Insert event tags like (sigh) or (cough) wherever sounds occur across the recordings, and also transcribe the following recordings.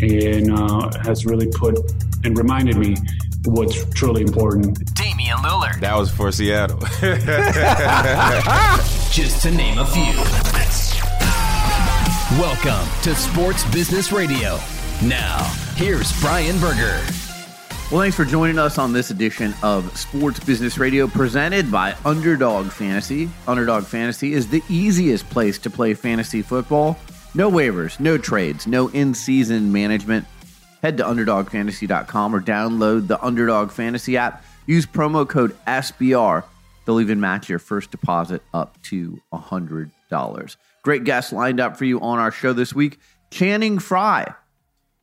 and uh, has really put and reminded me what's truly important. Damian Lillard. That was for Seattle. (laughs) (laughs) Just to name a few. Welcome to Sports Business Radio. Now, here's Brian Berger. Well, thanks for joining us on this edition of Sports Business Radio presented by Underdog Fantasy. Underdog Fantasy is the easiest place to play fantasy football. No waivers, no trades, no in season management. Head to UnderdogFantasy.com or download the Underdog Fantasy app. Use promo code SBR. They'll even match your first deposit up to $100. Great guests lined up for you on our show this week. Channing Frye.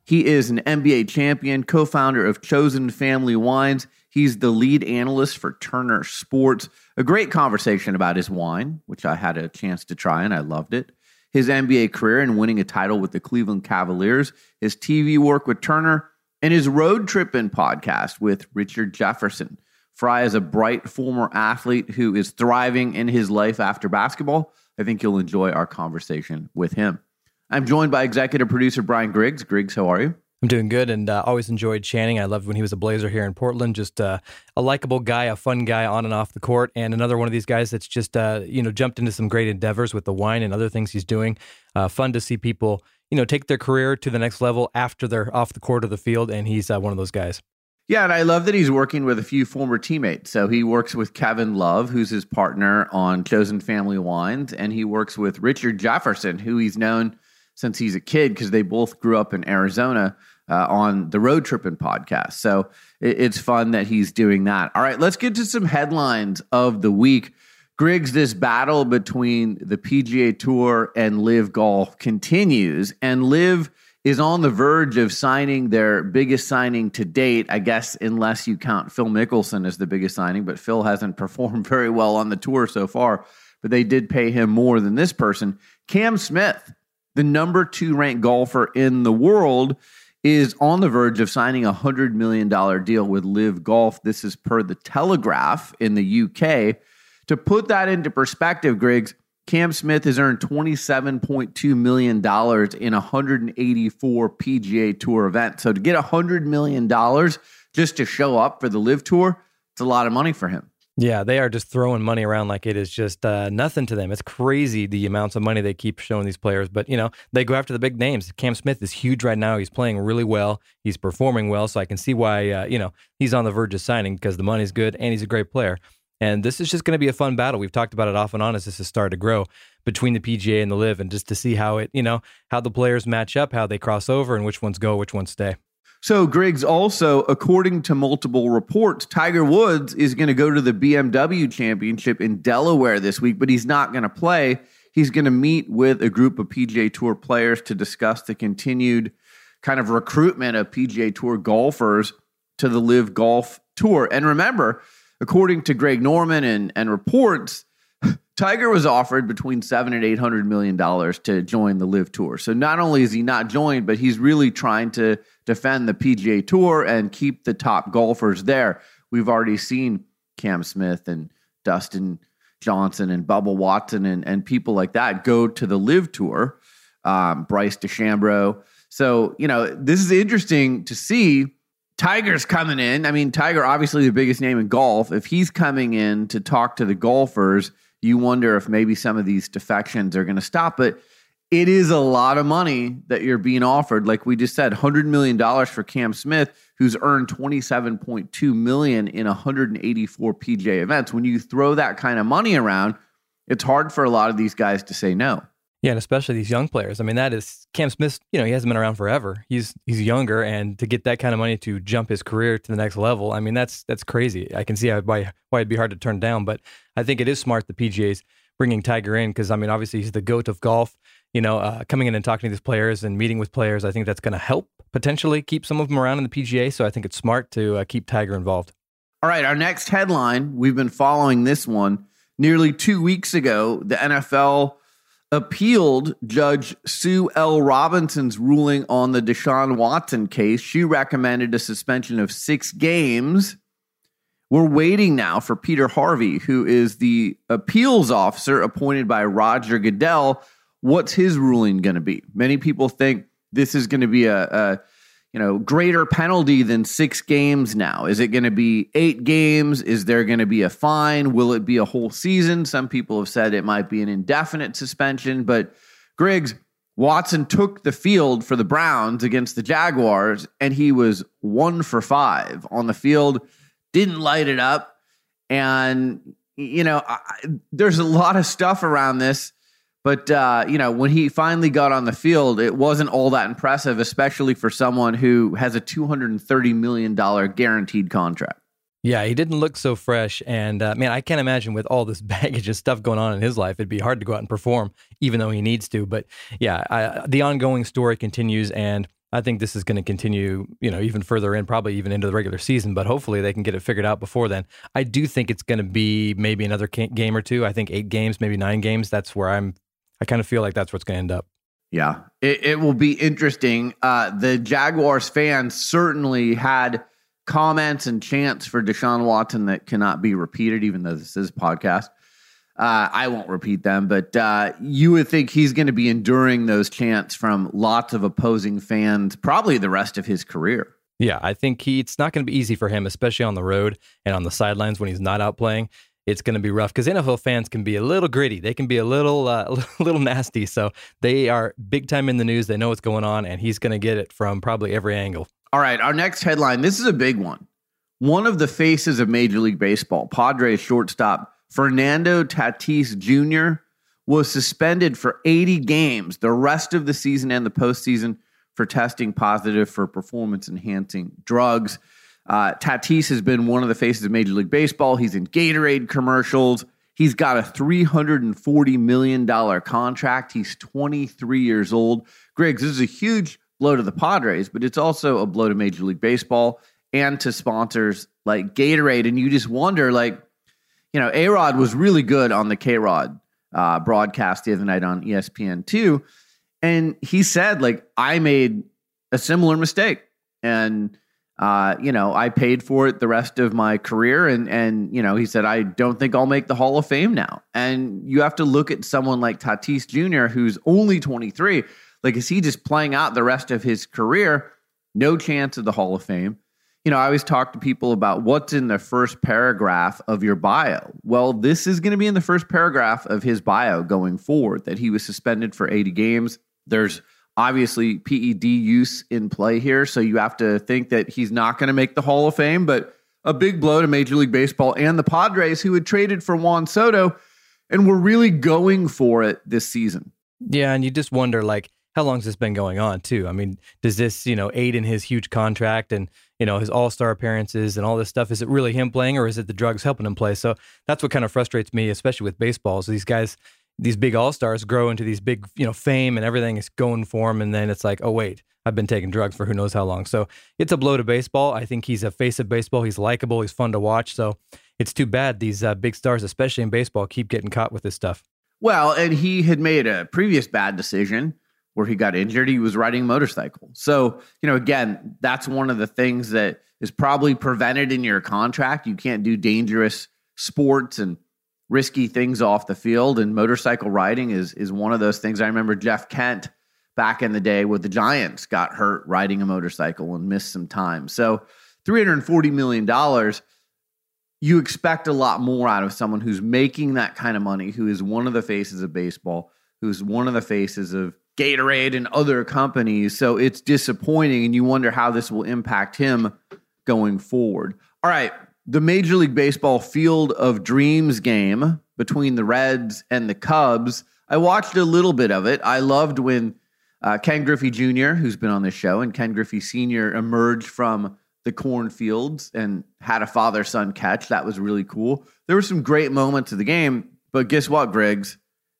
He is an NBA champion, co founder of Chosen Family Wines. He's the lead analyst for Turner Sports. A great conversation about his wine, which I had a chance to try and I loved it. His NBA career and winning a title with the Cleveland Cavaliers, his TV work with Turner, and his road trip tripping podcast with Richard Jefferson. Frye is a bright former athlete who is thriving in his life after basketball. I think you'll enjoy our conversation with him. I'm joined by executive producer Brian Griggs. Griggs, how are you? I'm doing good and uh, always enjoyed Channing. I loved when he was a Blazer here in Portland. Just uh, a likable guy, a fun guy on and off the court, and another one of these guys that's just uh, you know jumped into some great endeavors with the wine and other things he's doing. Uh, fun to see people you know take their career to the next level after they're off the court or the field, and he's uh, one of those guys. Yeah, and I love that he's working with a few former teammates. So he works with Kevin Love, who's his partner on Chosen Family Wines, and he works with Richard Jefferson, who he's known since he's a kid because they both grew up in Arizona uh, on the Road Tripping podcast. So it, it's fun that he's doing that. All right, let's get to some headlines of the week. Griggs, this battle between the PGA Tour and LIV Golf continues, and LIV is on the verge of signing their biggest signing to date. I guess, unless you count Phil Mickelson as the biggest signing, but Phil hasn't (laughs) performed very well on the tour so far. But they did pay him more than this person. Cam Smith, the number two ranked golfer in the world, is on the verge of signing a $100 million deal with LIV Golf. This is per the Telegraph in the UK. To put that into perspective, Griggs, Cam Smith has earned $27.2 million in 184 PGA Tour events. So to get $100 million just to show up for the LIV Tour, it's a lot of money for him. Yeah, they are just throwing money around like it is just uh, nothing to them. It's crazy the amounts of money they keep showing these players. But, you know, they go after the big names. Cam Smith is huge right now. He's playing really well. He's performing well. So I can see why, uh, you know, he's on the verge of signing because the money's good and he's a great player. And this is just going to be a fun battle. We've talked about it off and on as this has started to grow between the PGA and the LIV, and just to see how it, you know, how the players match up, how they cross over, and which ones go, which ones stay. So, Griggs, also, according to multiple reports, Tiger Woods is going to go to the BMW Championship in Delaware this week, but he's not going to play. He's going to meet with a group of PGA Tour players to discuss the continued kind of recruitment of PGA Tour golfers to the LIV Golf Tour. And remember, according to Greg Norman and, and reports, Tiger was offered between seven and eight hundred million dollars to join the LIV Tour. So not only is he not joined, but he's really trying to defend the PGA Tour and keep the top golfers there. We've already seen Cam Smith and Dustin Johnson and Bubba Watson and, and people like that go to the LIV Tour. Um, Bryce DeChambeau. So you know this is interesting to see. Tiger's coming in. I mean, Tiger obviously the biggest name in golf. If he's coming in to talk to the golfers you wonder if maybe some of these defections are going to stop. But it is a lot of money that you're being offered. Like we just said, $100 million for Cam Smith, who's earned 27.2 million in 184 PJ events. When you throw that kind of money around, it's hard for a lot of these guys to say no. Yeah, and especially these young players. I mean, that is Cam Smith. You know, he hasn't been around forever. He's he's younger, and to get that kind of money to jump his career to the next level, I mean, that's that's crazy. I can see why why it'd be hard to turn down, but I think it is smart the PGA's bringing Tiger in because I mean, obviously he's the goat of golf. You know, uh, coming in and talking to these players and meeting with players, I think that's going to help potentially keep some of them around in the PGA. So I think it's smart to uh, keep Tiger involved. All right, our next headline. We've been following this one nearly two weeks ago. The NFL appealed Judge Sue L. Robinson's ruling on the Deshaun Watson case. She recommended a suspension of six games. We're waiting now for Peter Harvey, who is the appeals officer appointed by Roger Goodell. What's his ruling going to be? Many people think this is going to be a, a you know, greater penalty than six games now? Is it going to be eight games? Is there going to be a fine? Will it be a whole season? Some people have said it might be an indefinite suspension, but Griggs, Watson took the field for the Browns against the Jaguars, and he was one for five on the field, didn't light it up. And, you know, I, there's a lot of stuff around this but uh, you know, when he finally got on the field, it wasn't all that impressive, especially for someone who has a two hundred and thirty million dollar guaranteed contract. Yeah, he didn't look so fresh, and uh, man, I can't imagine with all this (laughs) baggage and stuff going on in his life, it'd be hard to go out and perform, even though he needs to. But yeah, I, the ongoing story continues, and I think this is going to continue, you know, even further in, probably even into the regular season. But hopefully, they can get it figured out before then. I do think it's going to be maybe another game or two. I think eight games, maybe nine games. That's where I'm I kind of feel like that's what's going to end up. Yeah, it, it will be interesting. Uh, the Jaguars fans certainly had comments and chants for Deshaun Watson that cannot be repeated, even though this is a podcast. Uh, I won't repeat them, but uh, you would think he's going to be enduring those chants from lots of opposing fans, probably the rest of his career. Yeah, I think he, it's not going to be easy for him, especially on the road and on the sidelines when he's not out playing it's going to be rough because NFL fans can be a little gritty. They can be a little, uh, a (laughs) little nasty. So they are big time in the news. They know what's going on, and he's going to get it from probably every angle. All right, our next headline. This is a big one. One of the faces of Major League Baseball, Padres shortstop Fernando Tatis Jr. was suspended for 80 games, the rest of the season and the postseason, for testing positive for performance enhancing drugs. Uh, Tatis has been one of the faces of Major League Baseball. He's in Gatorade commercials. He's got a $340 million contract. He's 23 years old. Griggs, this is a huge blow to the Padres, but it's also a blow to Major League Baseball and to sponsors like Gatorade. And you just wonder, like, you know, A Rod was really good on the K Rod uh, broadcast the other night on ESPN2. And he said, like, I made a similar mistake. And uh, you know, I paid for it the rest of my career. And, and, you know, he said, I don't think I'll make the Hall of Fame now. And you have to look at someone like Tatis Jr., who's only 23. Like, is he just playing out the rest of his career? No chance of the Hall of Fame. You know, I always talk to people about what's in the first paragraph of your bio. Well, this is going to be in the first paragraph of his bio going forward that he was suspended for 80 games. There's obviously PED use in play here. So you have to think that he's not going to make the Hall of Fame, but a big blow to Major League Baseball and the Padres, who had traded for Juan Soto and were really going for it this season. Yeah. And you just wonder, like, how long has this been going on, too? I mean, does this, you know, aid in his huge contract and, you know, his all star appearances and all this stuff? Is it really him playing or is it the drugs helping him play? So that's what kind of frustrates me, especially with baseballs. These guys, these big all stars grow into these big, you know, fame and everything is going for him. And then it's like, oh, wait, I've been taking drugs for who knows how long. So it's a blow to baseball. I think he's a face of baseball. He's likable. He's fun to watch. So it's too bad these uh, big stars, especially in baseball, keep getting caught with this stuff. Well, and he had made a previous bad decision where he got injured. He was riding a motorcycle. So, you know, again, that's one of the things that is probably prevented in your contract. You can't do dangerous sports and risky things off the field, and motorcycle riding is is one of those things. I remember Jeff Kent back in the day with the Giants got hurt riding a motorcycle and missed some time. So, three hundred forty million dollars. You expect a lot more out of someone who's making that kind of money, who is one of the faces of baseball, who's one of the faces of Gatorade and other companies. So it's disappointing, and you wonder how this will impact him going forward. All right, the Major League Baseball Field of Dreams game between the Reds and the Cubs. I watched a little bit of it. I loved when uh, Ken Griffey Jr., who's been on this show, and Ken Griffey Sr. emerged from the cornfields and had a father son catch. That was really cool. There were some great moments of the game, but guess what, Griggs?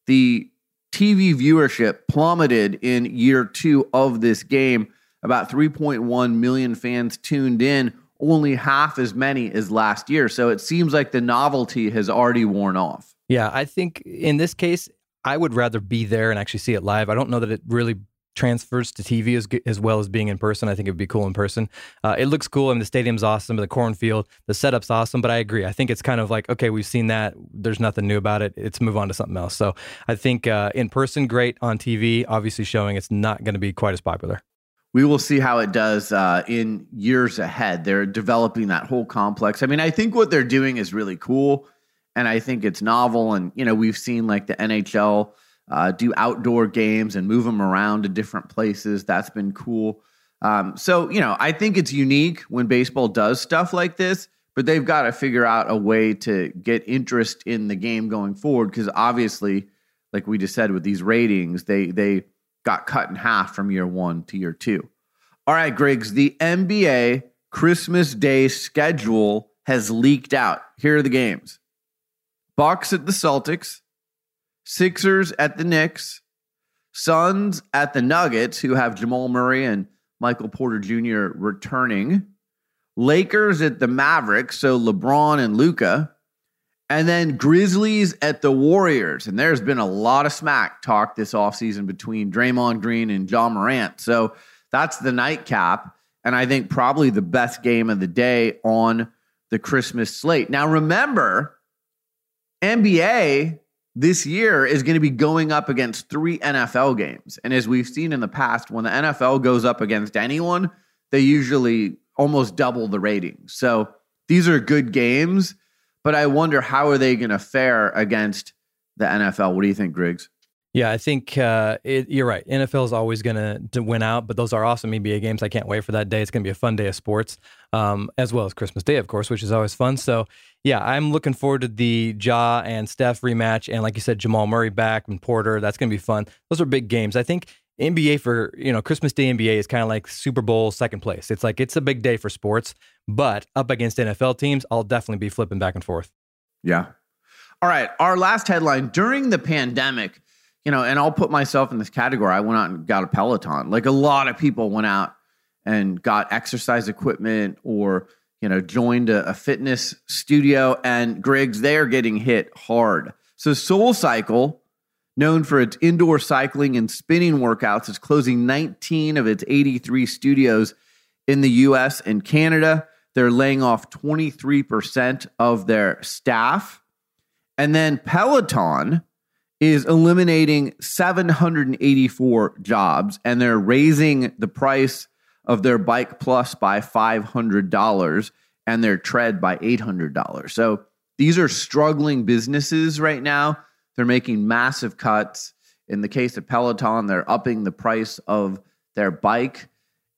The TV viewership plummeted in year two of this game. About 3.1 million fans tuned in, only half as many as last year. So it seems like the novelty has already worn off. Yeah, I think in this case, I would rather be there and actually see it live. I don't know that it really transfers to TV as, as well as being in person. I think it would be cool in person. Uh, it looks cool. I mean, the stadium's awesome, the cornfield, the setup's awesome. But I agree. I think it's kind of like, okay, we've seen that. There's nothing new about it. It's move on to something else. So I think uh, in person, great. On TV, obviously showing it's not going to be quite as popular. We will see how it does uh, in years ahead. They're developing that whole complex. I mean, I think what they're doing is really cool, and I think it's novel. And you know, we've seen like the NHL uh, do outdoor games and move them around to different places. That's been cool. Um, so, you know, I think it's unique when baseball does stuff like this, but they've got to figure out a way to get interest in the game going forward because obviously, like we just said with these ratings, they they got cut in half from year one to year two. All right, Griggs, the NBA Christmas Day schedule has leaked out. Here are the games. Bucks at the Celtics, Sixers at the Knicks, Suns at the Nuggets, who have Jamal Murray and Michael Porter Jr. returning, Lakers at the Mavericks, so LeBron and Luka, and then Grizzlies at the Warriors. And there's been a lot of smack talk this offseason between Draymond Green and Ja Morant. So that's the nightcap. And I think probably the best game of the day on the Christmas slate. Now, remember, NBA this year is going to be going up against three NFL games. And as we've seen in the past, when the NFL goes up against anyone, they usually almost double the ratings. So these are good games, but I wonder how are they going to fare against the NFL? What do you think, Griggs? Yeah, I think uh, it, you're right. NFL is always going to win out, but those are awesome NBA games. I can't wait for that day. It's going to be a fun day of sports, um, as well as Christmas Day, of course, which is always fun. So, yeah, I'm looking forward to the Ja and Steph rematch, and like you said, Jamal Murray back and Porter. That's going to be fun. Those are big games. I think NBA for you know Christmas Day NBA is kind of like Super Bowl second place. It's like it's a big day for sports, but up against NFL teams, I'll definitely be flipping back and forth. Yeah. All right. Our last headline during the pandemic you know, and I'll put myself in this category. I went out and got a Peloton. Like a lot of people went out and got exercise equipment or, you know, joined a, a fitness studio. And Griggs, they are getting hit hard. So Soul Cycle, known for its indoor cycling and spinning workouts, is closing 19 of its 83 studios in the US and Canada. They're laying off 23% of their staff. And then Peloton, is eliminating 784 jobs and they're raising the price of their bike plus by $500 and their tread by $800. So these are struggling businesses right now. They're making massive cuts. In the case of Peloton, they're upping the price of their bike.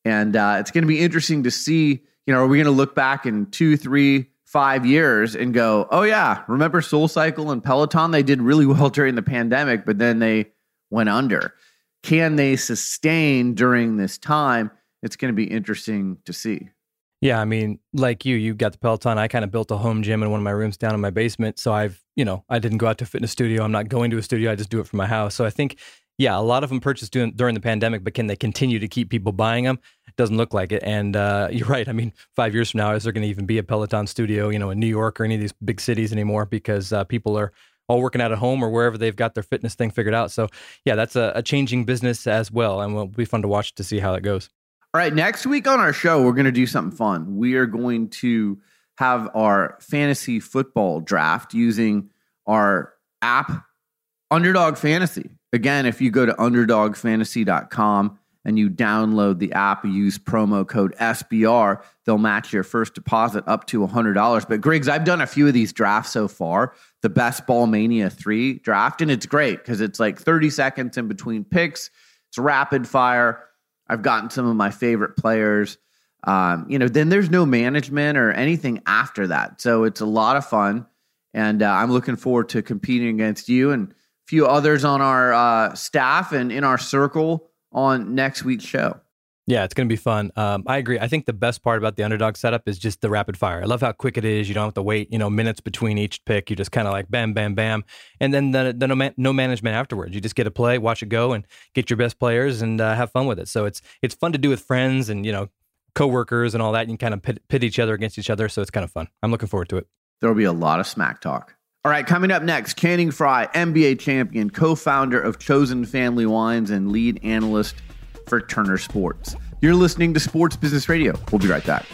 And uh, it's going to be interesting to see, you know, are we going to look back in two, three, five years and go, oh, yeah, remember Soul Cycle and Peloton? They did really (laughs) well during the pandemic, but then they went under. Can they sustain during this time? It's going to be interesting to see. Yeah, I mean, like you, you got the Peloton. I kind of built a home gym in one of my rooms down in my basement. So I've, you know, I didn't go out to a fitness studio. I'm not going to a studio. I just do it from my house. So I think yeah, a lot of them purchased during, the pandemic, but can they continue to keep people buying them? Doesn't look like it. And uh, (laughs) you're right. I mean, five years from now, is there going to even be a Peloton studio, you know, in New York or any of these big cities anymore? Because uh, people are all working out at home or wherever they've got their fitness thing figured out. So, yeah, that's a, a changing business as well, and will be fun to watch to see how that goes. All right, next week on our show, we're going to do something fun. We are going to have our fantasy football draft using our app Underdog Fantasy. Again, if you go to underdogfantasy.com and you download the app, use promo code SBR, they'll match your first deposit up to $100. But Griggs, I've done a few of these drafts so far, the Best Ball Mania 3 draft, and it's great because it's like 30 seconds in between picks. It's rapid fire. I've gotten some of my favorite players. Um, you know, then there's no management or anything after that. So it's a lot of fun. And uh, I'm looking forward to competing against you and a few others on our uh, staff and in our circle on next week's show. Yeah, it's going to be fun. Um, I agree. I think the best part about the underdog setup is just the rapid fire. I love how quick it is. You don't have to wait, you know, minutes between each pick. You just kind of like bam, bam, bam, and then the, the no, man, no, management afterwards. You just get a play, watch it go, and get your best players and uh, have fun with it. So it's it's fun to do with friends and you know coworkers and all that. You can kind of pit, pit each other against each other. So it's kind of fun. I'm looking forward to it. There will be a lot of smack talk. All right, coming up next, Channing Frye, NBA champion, co-founder of Chosen Family Wines, and lead analyst for Turner Sports. You're listening to Sports Business Radio. We'll be right back.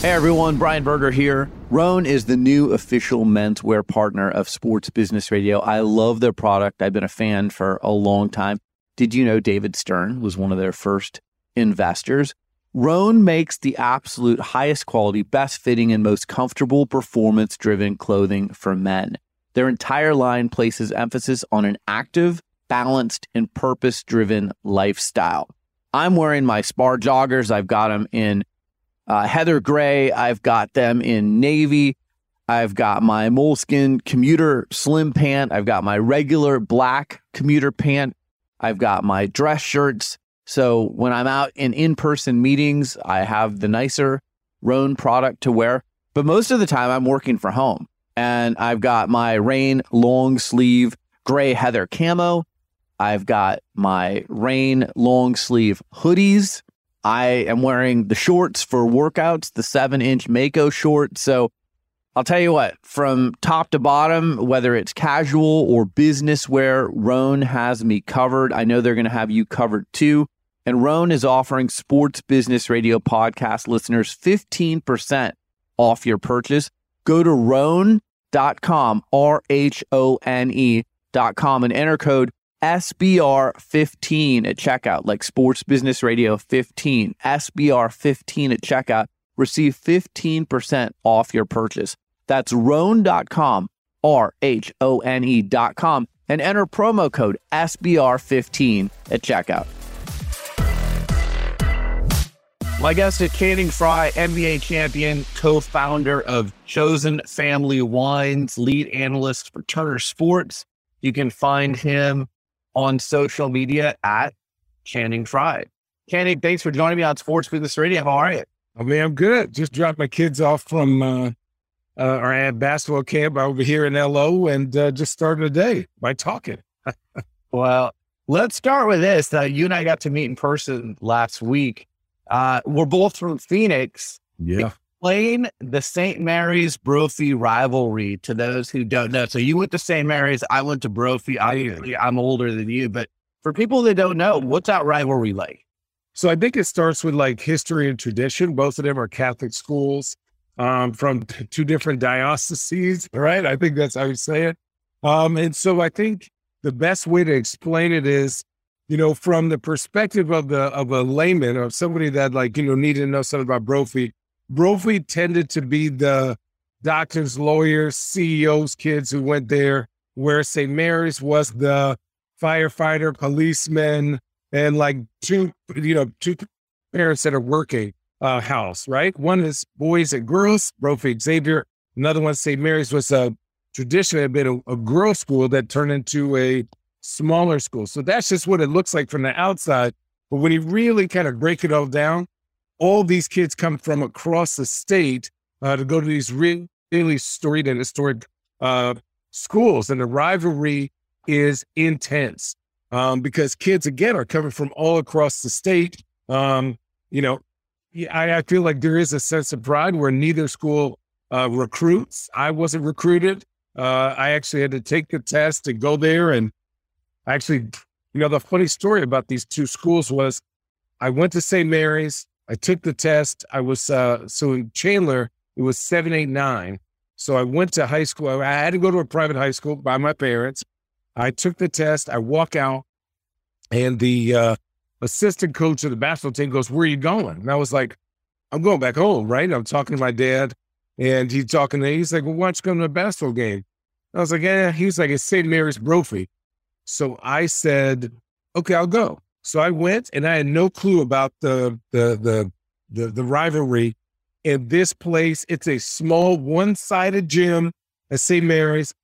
Hey everyone, Brian Berger here. Rhone is the new official menswear partner of Sports Business Radio. I love their product. I've been a fan for a long time. Did you know David Stern was one of their first investors? Rhone makes the absolute highest quality, best fitting, and most comfortable performance driven clothing for men. Their entire line places emphasis on an active, balanced, and purpose driven lifestyle. I'm wearing my Spar joggers. I've got them in uh, heather gray. I've got them in navy. I've got my moleskin commuter slim pant. I've got my regular black commuter pant. I've got my dress shirts. So when I'm out in in person meetings, I have the nicer Rhone product to wear. But most of the time, I'm working from home and I've got my rain long sleeve gray heather camo. I've got my rain long sleeve hoodies. I am wearing the shorts for workouts, the seven inch Mako shorts. So I'll tell you what, from top to bottom, whether it's casual or business wear, Rhone has me covered. I know they're going to have you covered too. And Rhone is offering Sports Business Radio podcast listeners 15% off your purchase. Go to rhone.com, R H O N E.com, and enter code SBR15 at checkout, like Sports Business Radio 15, SBR15 at checkout. Receive 15% off your purchase. That's rhone.com, R H O N E.com, and enter promo code SBR15 at checkout. My guest is Channing Frye, NBA champion, co founder of Chosen Family Wines, lead analyst for Turner Sports. You can find him on social media at Channing Frye. Channing, thanks for joining me on Sports Business Radio. How are you? I mean, I'm good. Just dropped my kids off from uh, uh, our basketball camp over here in LO and uh, just started a day by talking. (laughs) well, let's start with this. Uh, you and I got to meet in person last week. Uh, we're both from Phoenix. Yeah. Explain the St. Mary's Brophy rivalry to those who don't know. So you went to St. Mary's, I went to Brophy. I, I'm older than you, but for people that don't know, what's that rivalry like? So I think it starts with like history and tradition. Both of them are Catholic schools um, from t- two different dioceses, right? I think that's how you say it. Um, and so I think the best way to explain it is you know, from the perspective of the of a layman or somebody that like, you know, needed to know something about Brophy, Brophy tended to be the doctors, lawyers, CEOs, kids who went there, where St. Mary's was the firefighter, policeman, and like two, you know, two parents that are working uh, house, right? One is boys and girls, Brophy Xavier. Another one, St. Mary's, was a traditionally had been a, a girls' school that turned into a smaller school. So that's just what it looks like from the outside. But when you really kind of break it all down, all these kids come from across the state uh, to go to these really, really storied and historic uh, schools. And the rivalry is intense um, because kids, again, are coming from all across the state. Um, you know, I, I, feel like there is a sense of pride where neither school uh, recruits. I wasn't recruited. Uh, I actually had to take the test and go there and actually, you know, the funny story about these two schools was I went to St. Mary's, I took the test. I was, uh, so in Chandler, it was 789. So I went to high school. I had to go to a private high school by my parents. I took the test. I walk out, and the uh, assistant coach of the basketball team goes, Where are you going? And I was like, I'm going back home, right? I'm talking to my dad, and he's talking to me. He's like, Well, why don't you come to a basketball game? I was like, Yeah. He was like, It's St. Mary's Brophy. So I said, okay, I'll go. So I went and I had no clue about the the the the, the rivalry. In this place, it's a small one-sided gym at St. Mary's.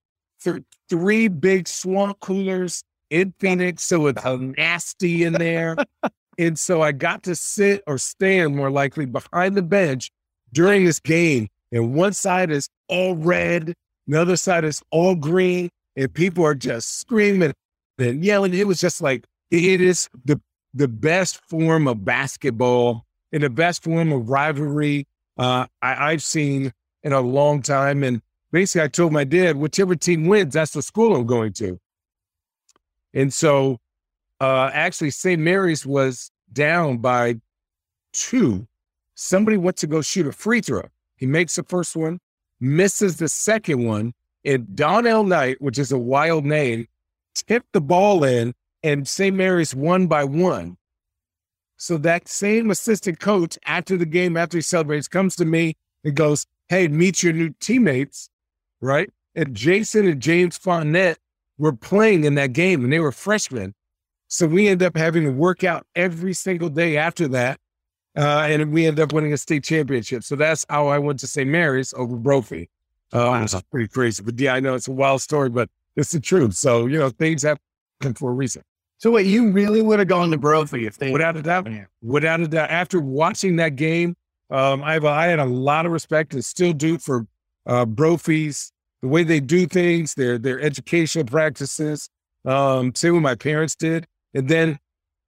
Th- three big swamp coolers in Phoenix, so it's nasty in there. and so I got to sit or stand more likely behind the bench during this game. And one side is all red, the other side is all green, and people are just screaming and yelling. It was just like it is the the best form of basketball and the best form of rivalry uh, I, I've seen in a long time. And basically, I told my dad, whichever team wins, that's the school I'm going to. And so, uh, actually, St. Mary's was down by two. Somebody went to go shoot a free throw. He makes the first one, misses the second one, and Donnell Knight, which is a wild name, tipped the ball in, and St. Mary's won by one. So that same assistant coach, after the game, after he celebrates, comes to me and goes, Hey, meet your new teammates, right? And Jason and James Fournette were playing in that game and they were freshmen. So we end up having to work out every single day after that. Uh, and we end up winning a state championship. So that's how I went to St. Mary's over Brophy. Uh, wow. It's pretty crazy. But yeah, I know it's a wild story, but it's the truth. So, you know, things happen for a reason. So wait, you really would have gone to Brophy if they without a doubt, without a doubt. After watching that game, um, I've I had a lot of respect and still do for uh, Brophy's the way they do things, their their educational practices. Um, same what my parents did, and then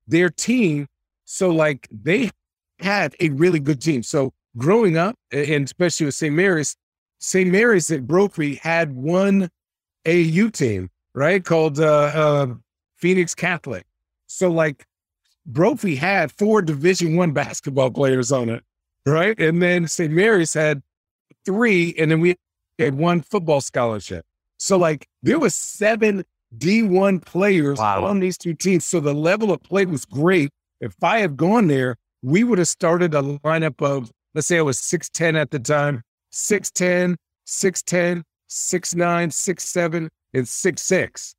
their team. So like they had a really good team. So growing up, and especially with St. Mary's, St. Mary's at Brophy had one AU team, right, called uh, uh, Phoenix Catholic. So like Brophy had four Division One basketball players on it, right? And then St. Mary's had three, and then we had one football scholarship. So like there was seven D1 players wow. on these two teams. So the level of play was great. If I had gone there, we would have started a lineup of, let's say I was 6'10 at the time, 6'10, 6'10, 6'9, 6'7, and 6'6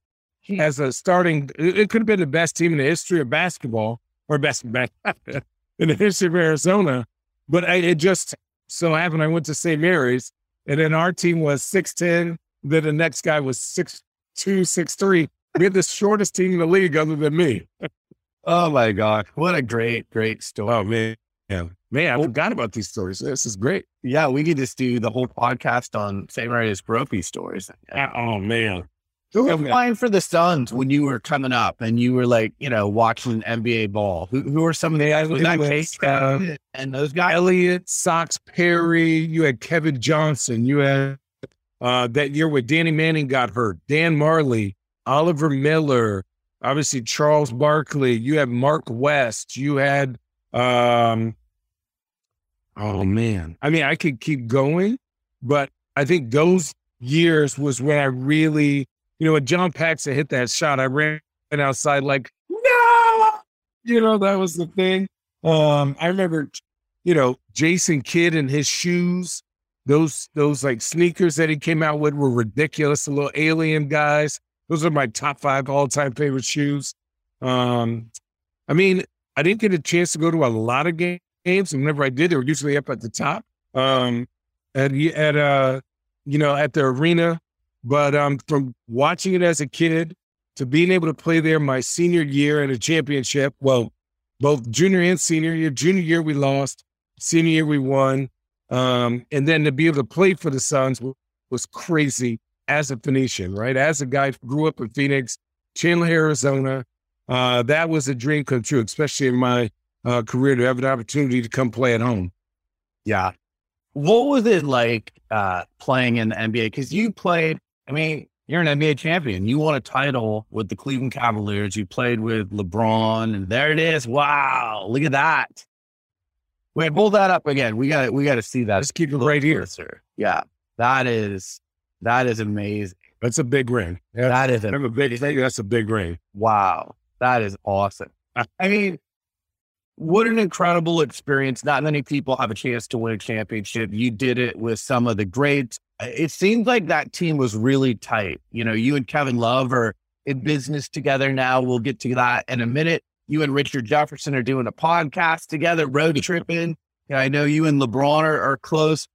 hmm. as a starting. It could have been the best team in the history of basketball or (laughs) best in the history of Arizona. But I, it just so happened I went to St. Mary's, and then our team was six ten. Then the next guy was six two, six three. We had the shortest team in the league, other than me. oh my god, what a great, great story! Oh man, yeah, man, I well, forgot about these stories. This is great. Yeah, we could just do the whole podcast on St. Mary's Brophy stories. Oh man, who were playing for the Suns when you were coming up and you were like, you know, watching NBA ball? Who, who are some of the guys? Was that Case uh, and those guys? Elliot, Sox Perry. You had Kevin Johnson. You had uh, that year where Danny Manning got hurt. Dan Majerle, Oliver Miller, obviously Charles Barkley. You had Mark West. You had, um, oh man, I mean, I could keep going, but I think those years was when I really you know, when John Paxson hit that shot, I ran outside like, no, you know, that was the thing. Um, I remember, you know, Jason Kidd and his shoes, those, those like sneakers that he came out with were ridiculous. The little alien guys. Those are my top five all time favorite shoes. Um, I mean, I didn't get a chance to go to a lot of games. And whenever I did, they were usually up at the top. Um, at, at, uh, you know, at the arena but um, from watching it as a kid to being able to play there my senior year in a championship, well, both junior and senior year. Junior year we lost, senior year we won, um, and then to be able to play for the Suns was, was crazy as a Phoenician, right? As a guy who grew up in Phoenix, Chandler, Arizona, uh, that was a dream come true, especially in my uh, career to have an opportunity to come play at home. Yeah. What was it like uh, playing in the NBA? Because you played I mean, you're an NBA champion. You won a title with the Cleveland Cavaliers. You played with LeBron, and there it is. Wow, look at that. Wait, pull that up again. We got we got to see that. Let's keep it right here, sir. Yeah, that is that is amazing. That's a big ring. That's, that is a, a big. That's a big ring. Wow, that is awesome. I mean, what an incredible experience. Not many people have a chance to win a championship. You did it with some of the greats it seems like that team was really tight. You know, you and Kevin Love are in business together now. We'll get to that in a minute. You and Richard Jefferson are doing a podcast together, road tripping. I know you and LeBron are, are close.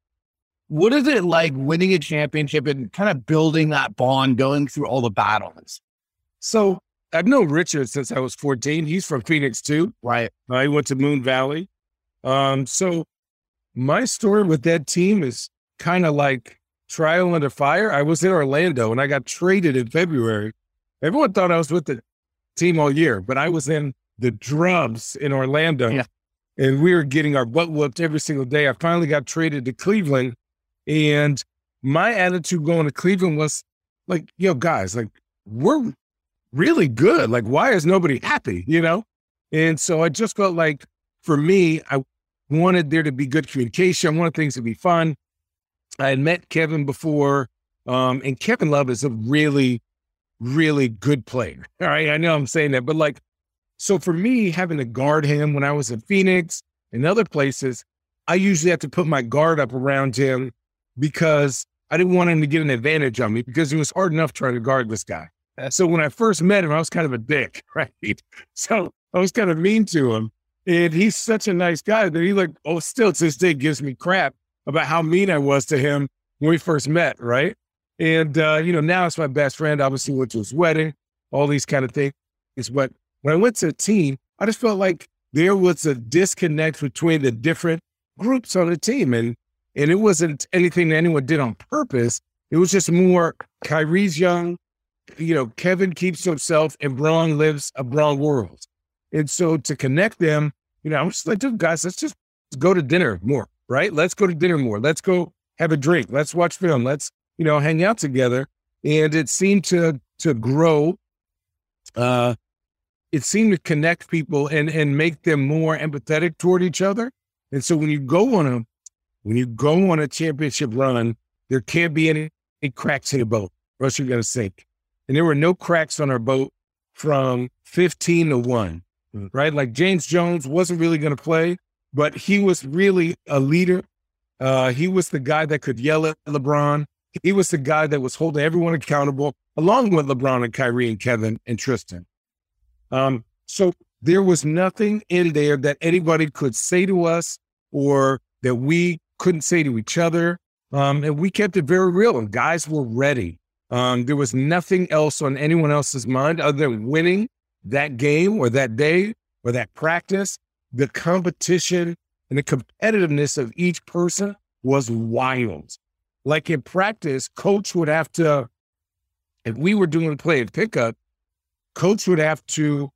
What is it like winning a championship and kind of building that bond, going through all the battles? So I've known Richard since I was 14. He's from Phoenix too. Right. I went to Moon Valley. Um, so my story with that team is kind of like trial under fire. I was in Orlando and I got traded in February. Everyone thought I was with the team all year, but I was in the drums in Orlando. Yeah. And we were getting our butt whooped every single day. I finally got traded to Cleveland. And my attitude going to Cleveland was like, yo, guys, like, we're really good. Like, why is nobody happy? You know? And so I just felt like for me, I wanted there to be good communication. I wanted things to be fun. I had met Kevin before, um, and Kevin Love is a really, really good player. (laughs) All right. I know I'm saying that, but like, so for me, having to guard him when I was in Phoenix and other places, I usually have to put my guard up around him because I didn't want him to get an advantage on me because it was hard enough trying to guard this guy. So when I first met him, I was kind of a dick, (laughs) right? So I was kind of mean to him. And he's such a nice guy that he like, oh, still to this day gives me crap about how mean I was to him when we first met, right? And uh, you know, now it's my best friend. Obviously, went to his wedding, all these kind of things. But when I went to the team, I just felt like there was a disconnect between the different groups on the team. And and it wasn't anything that anyone did on purpose. It was just more Kyrie's young, you know, Kevin keeps to himself and Bron lives a Bron world. And so to connect them, you know, I'm just like, dude, guys, let's just go to dinner more, right? Let's go to dinner more. Let's go have a drink. Let's watch film. Let's, you know, hang out together. And it seemed to to grow. Uh it seemed to connect people and and make them more empathetic toward each other. And so when you go on a when you go on a championship run, there can't be any, any cracks in the boat, or else you're gonna sink. And there were no cracks on our boat from 15 to 1 right? Like James Jones wasn't really going to play, but he was really a leader. Uh, he was the guy that could yell at LeBron. He was the guy that was holding everyone accountable, along with LeBron and Kyrie and Kevin and Tristan. Um, so there was nothing in there that anybody could say to us or that we couldn't say to each other. Um, and we kept it very real, and guys were ready. Um, there was nothing else on anyone else's mind other than winning that game or that day or that practice, the competition and the competitiveness of each person was wild. Like in practice, coach would have to, if we were doing play and pickup, coach would have to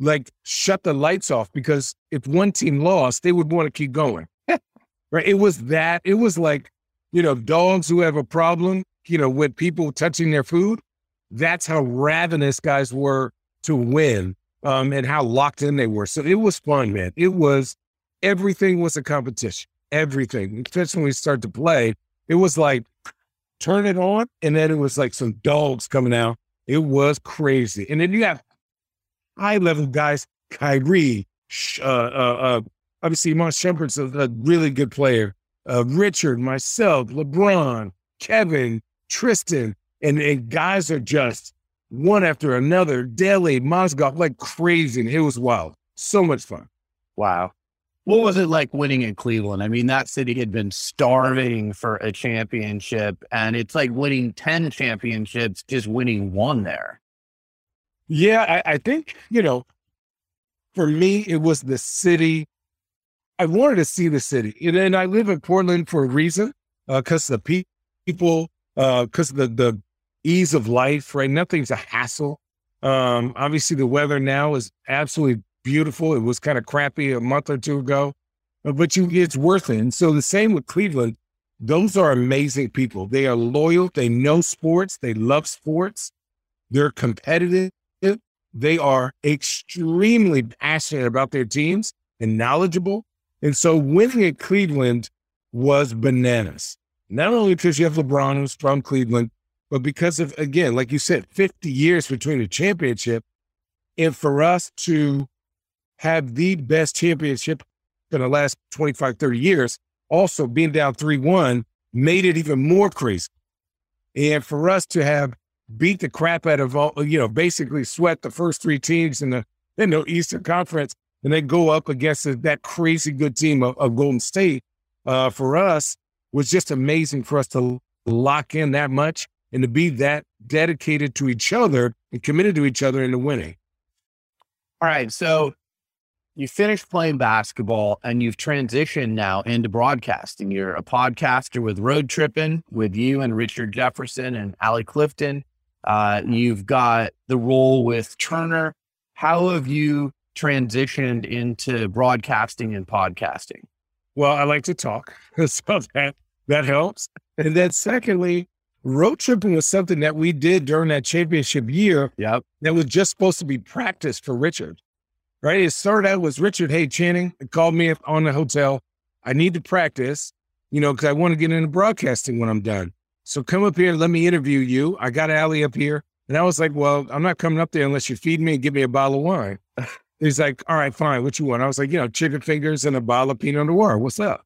like shut the lights off because if one team lost, they would want to keep going. (laughs) right. It was that, it was like, you know, dogs who have a problem, you know, with people touching their food. That's how ravenous guys were to win um, and how locked in they were. So it was fun, man. It was everything was a competition. Everything, especially when we start to play, it was like turn it on, and then it was like some dogs coming out. It was crazy. And then you have high level guys, Kyrie, uh, uh, uh, obviously Mark Shumpert's a, a, really good player. Uh, Richard, myself, LeBron, Kevin, Tristan, and, and guys are just one after another, Delly, Mozgov, like crazy. It was wild. So much fun. Wow. What was it like winning in Cleveland? I mean, that city had been starving for a championship, and it's like winning 10 championships, just winning one there. Yeah, I, I think, you know, for me, it was the city. I wanted to see the city. And, I live in Portland for a reason, because uh, the people, because uh, the, the ease of life, right? Nothing's a hassle. Um, obviously, the weather now is absolutely beautiful. It was kind of crappy a month or two ago, uh, but you, it's worth it. And so the same with Cleveland. Those are amazing people. They are loyal. They know sports. They love sports. They're competitive. They are extremely passionate about their teams and knowledgeable. And so winning at Cleveland was bananas. Not only because you have LeBron who's from Cleveland, but because of, again, like you said, 50 years between the championship, and for us to have the best championship in the last 25, 30 years, also being down 3 1 made it even more crazy. And for us to have beat the crap out of all, you know, basically sweat the first three teams in the in the Eastern Conference, and then go up against that crazy good team of, of Golden State. Uh, for us, was just amazing for us to lock in that much and to be that dedicated to each other and committed to each other into winning. All right, so you finished playing basketball and you've transitioned now into broadcasting. You're a podcaster with Road Tripping with you and Richard Jefferson and Allie Clifton. Uh, you've got the role with Turner. How have you transitioned into broadcasting and podcasting? Well, I like to talk, (laughs) so that that helps. And then, secondly, road tripping was something that we did during that championship year. Yep. That was just supposed to be practice for Richard right? It started out was Richard Hey Channing called me on the hotel. I need to practice, you know, because I want to get into broadcasting when I'm done. So come up here, and let me interview you. I got Allie up here. And I was like, well, I'm not coming up there unless you feed me and give me a bottle of wine. (laughs) He's like, all right, fine. What you want? I was like, you know, chicken fingers and a bottle of Pinot Noir. What's up?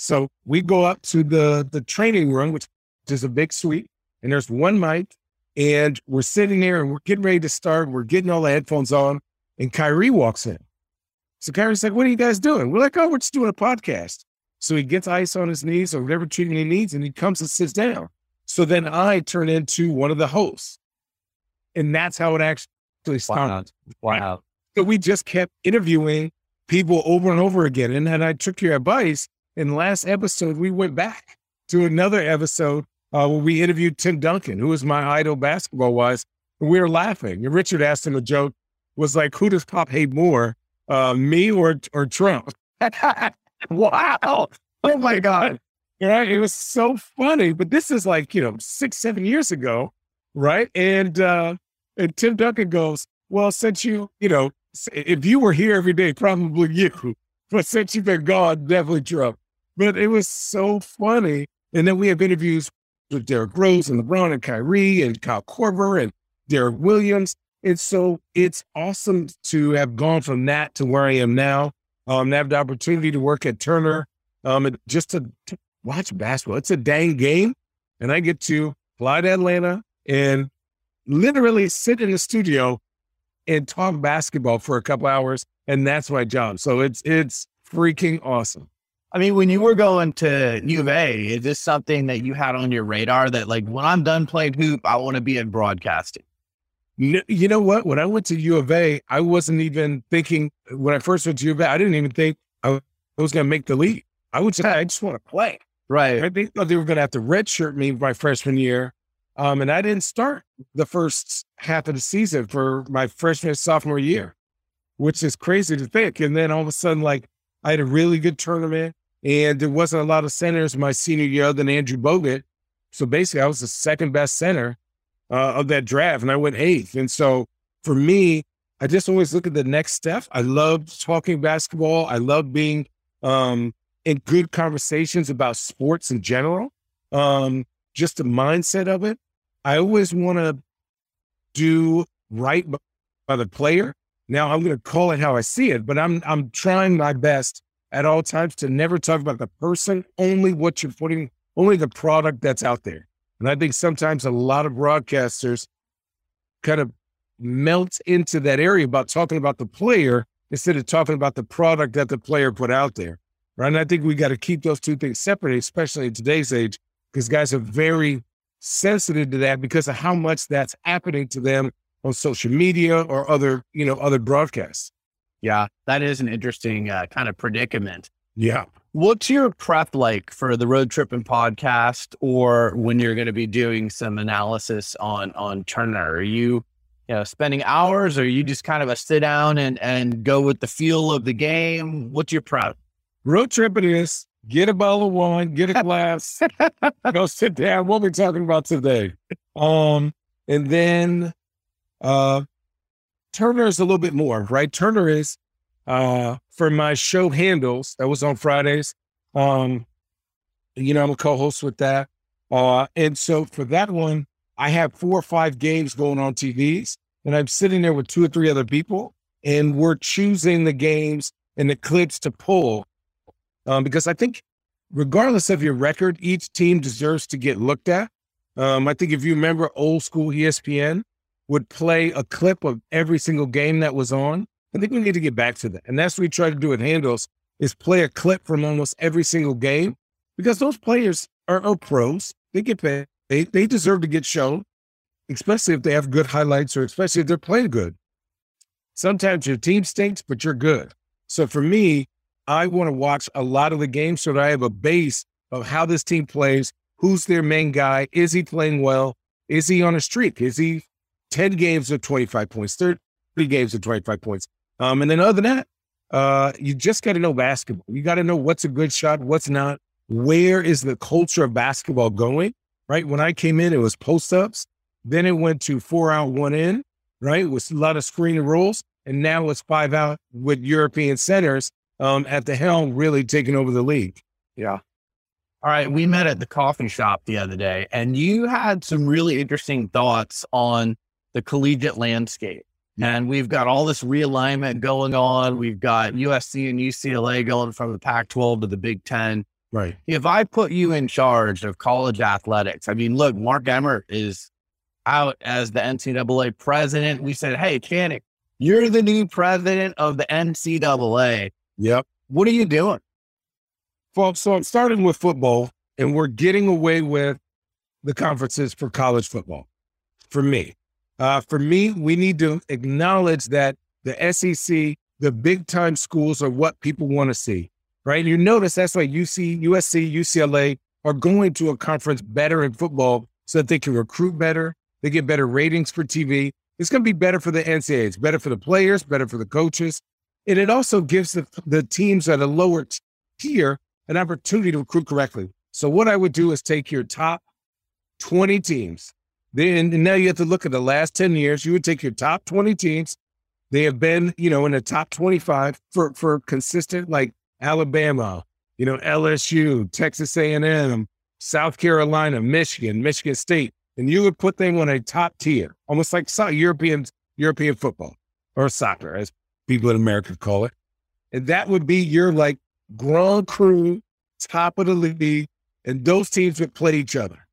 So we go up to the the training room, which is a big suite, and there's one mic, and we're sitting there and we're getting ready to start. We're getting all the headphones on, and Kyrie walks in. So Kyrie's like, What are you guys doing? We're like, Oh, we're just doing a podcast. So he gets ice on his knees or whatever treatment he needs, and he comes and sits down. So then I turn into one of the hosts. And that's how it actually started. Wow. wow. So we just kept interviewing people over and over again. And then I took your advice. In the last episode, we went back to another episode uh, where we interviewed Tim Duncan, who was my idol basketball wise. And we were laughing. And Richard asked him a joke was like, who does Pop hate more, uh, me or or Trump? (laughs) wow! Oh my god! Yeah, it was so funny. But this is like you know six seven years ago, right? And uh, and Tim Duncan goes, well, since you you know if you were here every day, probably you. But since you've been gone, definitely Trump. But it was so funny. And then we have interviews with Derrick Rose and LeBron and Kyrie and Kyle Korver and Derrick Williams. And so it's awesome to have gone from that to where I am now. Um, have the opportunity to work at Turner, um, and just to, to watch basketball. It's a dang game, and I get to fly to Atlanta and literally sit in the studio and talk basketball for a couple hours, and that's my job. So it's it's freaking awesome. I mean, when you were going to U of A, is this something that you had on your radar that like when I'm done playing hoop, I want to be in broadcasting? You know what? When I went to U of A, I wasn't even thinking. When I first went to U of A, I didn't even think I was going to make the league. I would say I just want to play. Right. I think they were going to have to redshirt me my freshman year, um, and I didn't start the first half of the season for my freshman sophomore year, which is crazy to think. And then all of a sudden, like I had a really good tournament, and there wasn't a lot of centers my senior year other than Andrew Bogut. So basically, I was the second best center uh, of that draft, and I went eighth. And so for me, I just always look at the next step. I love talking basketball. I love being um, in good conversations about sports in general. Um, just the mindset of it. I always want to do right by the player. Now I'm going to call it how I see it, but I'm I'm trying my best at all times to never talk about the person, only what you're putting, only the product that's out there. And I think sometimes a lot of broadcasters kind of melt into that area about talking about the player instead of talking about the product that the player put out there. Right. And I think we got to keep those two things separate, especially in today's age, because guys are very sensitive to that because of how much that's happening to them on social media or other, you know, other broadcasts. Yeah, that is an interesting uh, kind of predicament. Yeah. What's your prep like for the road trip and podcast or when you're going to be doing some analysis on on Turner? Are you you know spending hours or you just kind of a sit down and and go with the feel of the game? What's your prep? Road trip it is. get a bottle of wine, get a (laughs) glass, go sit down. What we talking about today? Um, and then uh Turner is a little bit more, right? Turner is uh, for my show handles that was on Fridays. Um, you know, I'm a co-host with that. Uh, and so for that one, I have four or five games going on TVs, and I'm sitting there with two or three other people, and we're choosing the games and the clips to pull. Um, because I think regardless of your record, each team deserves to get looked at. Um, I think if you remember old school ESPN would play a clip of every single game that was on. I think we need to get back to that. And that's what we try to do at Handles is play a clip from almost every single game because those players are, are pros. They get paid. They, they deserve to get shown, especially if they have good highlights or especially if they're playing good. Sometimes your team stinks, but you're good. So for me, I want to watch a lot of the games so that I have a base of how this team plays, who's their main guy, is he playing well, is he on a streak, is he 10 games of 25 points, 30 games of 25 points. Um, and then other than that, uh, you just got to know basketball. You got to know what's a good shot, what's not. Where is the culture of basketball going? Right. When I came in, it was post ups. Then it went to four out, one in. Right. With a lot of screen and rolls. And now it's five out with European centers um, at the helm, really taking over the league. Yeah. All right. We met at the coffee shop the other day, and you had some really interesting thoughts on the collegiate landscape. And we've got all this realignment going on. We've got USC and UCLA going from the Pac 12 to the Big 10. Right. If I put you in charge of college athletics, I mean, look, Mark Emmert is out as the NCAA president. We said, hey, Channing, you're the new president of the NCAA. Yep. What are you doing? Well, so I'm starting with football, and we're getting away with the conferences for college football for me. Uh, for me, we need to acknowledge that the SEC, the big time schools are what people want to see, right? You notice that's why UC, USC, UCLA are going to a conference better in football so that they can recruit better. They get better ratings for TV. It's going to be better for the NCAA. It's better for the players, better for the coaches. And it also gives the, the teams at a lower tier an opportunity to recruit correctly. So what I would do is take your top 20 teams then and now you have to look at the last 10 years. You would take your top 20 teams. They have been, you know, in the top 25 for for consistent like Alabama, you know, LSU, Texas A&M, South Carolina, Michigan, Michigan State, and you would put them on a top tier, almost like European European football or soccer, as people in America call it. And that would be your like Grand Cru, top of the league, and those teams would play each other.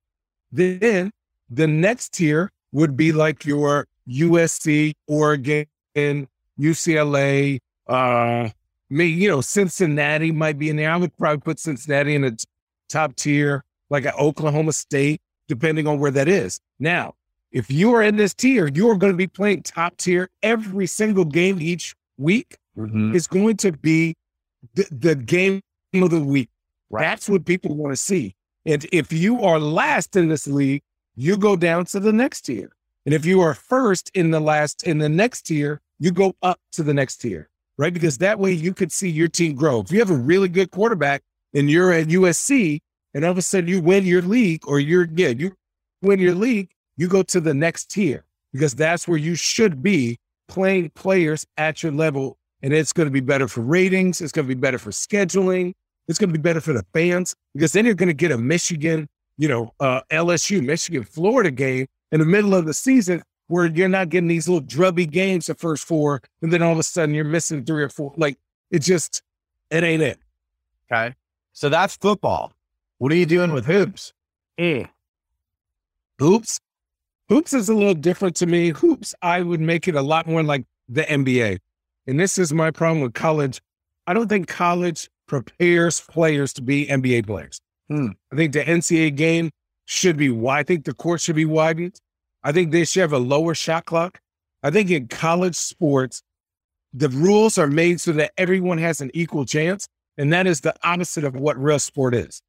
Then the next tier would be like your USC, Oregon, UCLA, uh, me, you know, Cincinnati might be in there. I would probably put Cincinnati in the top tier, like at Oklahoma State, depending on where that is. Now, if you are in this tier, you are going to be playing top tier every single game each week. Mm-hmm. Is going to be the, the game of the week. Right. That's what people want to see. And if you are last in this league, you go down to the next tier. And if you are first in the last, in the next tier, you go up to the next tier, right? Because that way you could see your team grow. If you have a really good quarterback and you're at USC and all of a sudden you win your league or you're, yeah, you win your league, you go to the next tier because that's where you should be playing players at your level. And it's going to be better for ratings. It's going to be better for scheduling. It's going to be better for the fans because then you're going to get a Michigan you know, uh, LSU, Michigan, Florida game in the middle of the season where you're not getting these little drubby games the first four, and then all of a sudden you're missing three or four. Like it just, it ain't it. Okay. So that's football. What are you doing with hoops? Mm. Hoops? Hoops is a little different to me. Hoops, I would make it a lot more like the NBA. And this is my problem with college. I don't think college prepares players to be NBA players. Hmm. I think the NCAA game should be wide. I think the court should be widened. I think they should have a lower shot clock. I think in college sports, the rules are made so that everyone has an equal chance. And that is the opposite of what real sport is.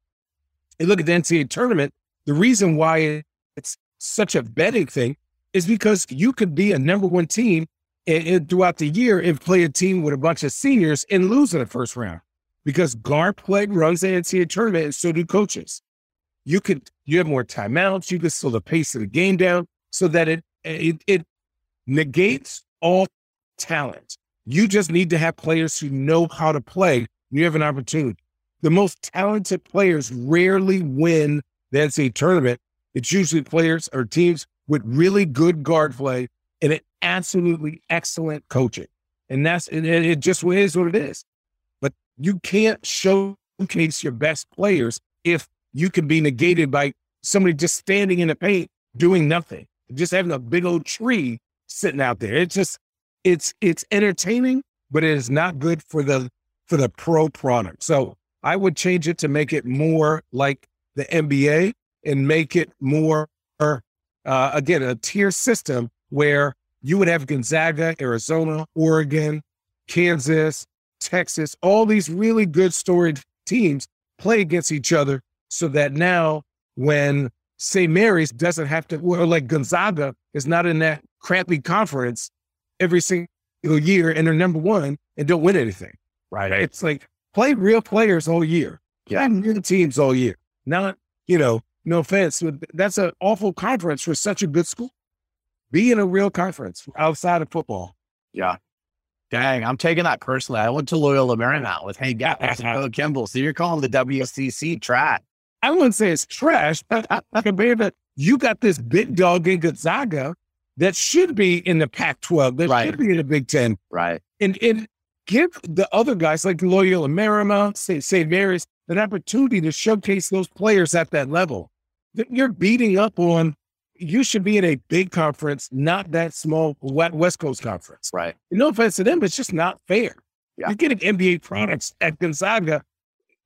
You look at the NCAA tournament, the reason why it's such a betting thing is because you could be a number one team and, and throughout the year and play a team with a bunch of seniors and lose in the first round because guard play runs the NCAA tournament and so do coaches. You could you have more timeouts. You can slow the pace of the game down so that it it, it negates all talent. You just need to have players who know how to play. You have an opportunity. The most talented players rarely win the NCAA tournament. It's usually players or teams with really good guard play and an absolutely excellent coaching. And that's and it just is what it is. You can't showcase your best players if you can be negated by somebody just standing in the paint doing nothing, just having a big old tree sitting out there. It's just it's it's entertaining, but it is not good for the for the pro product. So I would change it to make it more like the NBA and make it more uh, again a tier system where you would have Gonzaga, Arizona, Oregon, Kansas, Texas, all these really good storied teams play against each other so that now when St. Mary's doesn't have to, or like Gonzaga is not in that crappy conference every single year and they're number one and don't win anything. Right. It's like play real players all year. Yeah. real teams all year. Not, you know, no offense. but That's an awful conference for such a good school. Be in a real conference outside of football. Yeah. Dang, I'm taking that personally. I went to Loyola Marymount with Hank Gatt and Kimble. So you're calling the WCC trash. I wouldn't say it's trash. But I can compared to you got this big dog in Gonzaga that should be in the Pac-12, that right. should be in the Big Ten. Right. And and give the other guys like Loyola Marymount, St. Mary's, an opportunity to showcase those players at that level. You're beating up on you should be in a big conference, not that small West Coast conference. Right. No offense to them, but it's just not fair. Yeah. You're getting NBA products at Gonzaga.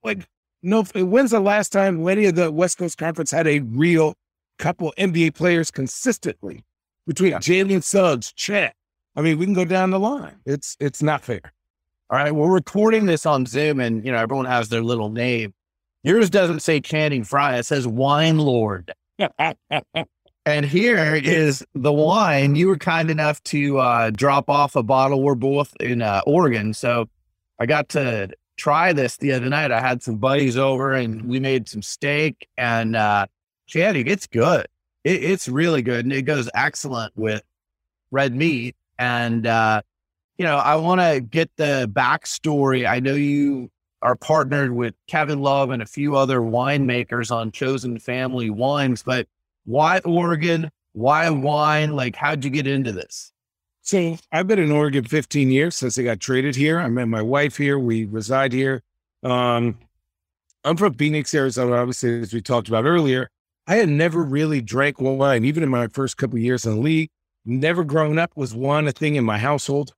Like, no, when's the last time any of the West Coast Conference had a real couple NBA players consistently between yeah. Jalen Suggs, Chet? I mean, we can go down the line. It's it's not fair. All right, we're recording this on Zoom, and you know everyone has their little name. Yours doesn't say Channing Frye; it says Wine Lord. (laughs) And here is the wine. You were kind enough to uh, drop off a bottle. We're both in uh, Oregon. So I got to try this the other night. I had some buddies over and we made some steak. And uh, it's good. It, it's really good. And it goes excellent with red meat. And, uh, you know, I want to get the backstory. I know you are partnered with Kevin Love and a few other winemakers on Chosen Family Wines, but why Oregon? Why wine? Like, how'd you get into this? So I've been in Oregon 15 years since I got traded here. I met my wife here. We reside here. Um, I'm from Phoenix, Arizona, obviously, as we talked about earlier. I had never really drank wine, even in my first couple years in the league. Never grown up was wine a thing in my household.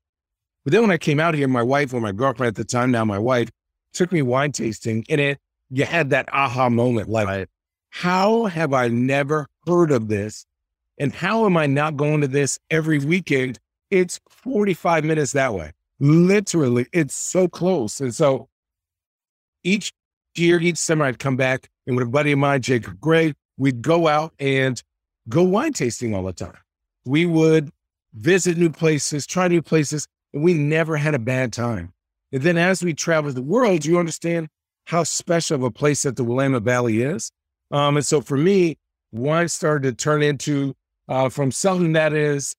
But then when I came out here, my wife, or my girlfriend at the time, now my wife, took me wine tasting, and it you had that aha moment, like, right. How have I never heard of this. And how am I not going to this every weekend? It's 45 minutes that way. Literally, it's so close. And so each year, each summer, I'd come back and with a buddy of mine, Jacob Gray, we'd go out and go wine tasting all the time. We would visit new places, try new places, and we never had a bad time. And then as we traveled the world, you understand how special of a place that the Willamette Valley is. Um, and so for me, wine started to turn into uh, from something that is,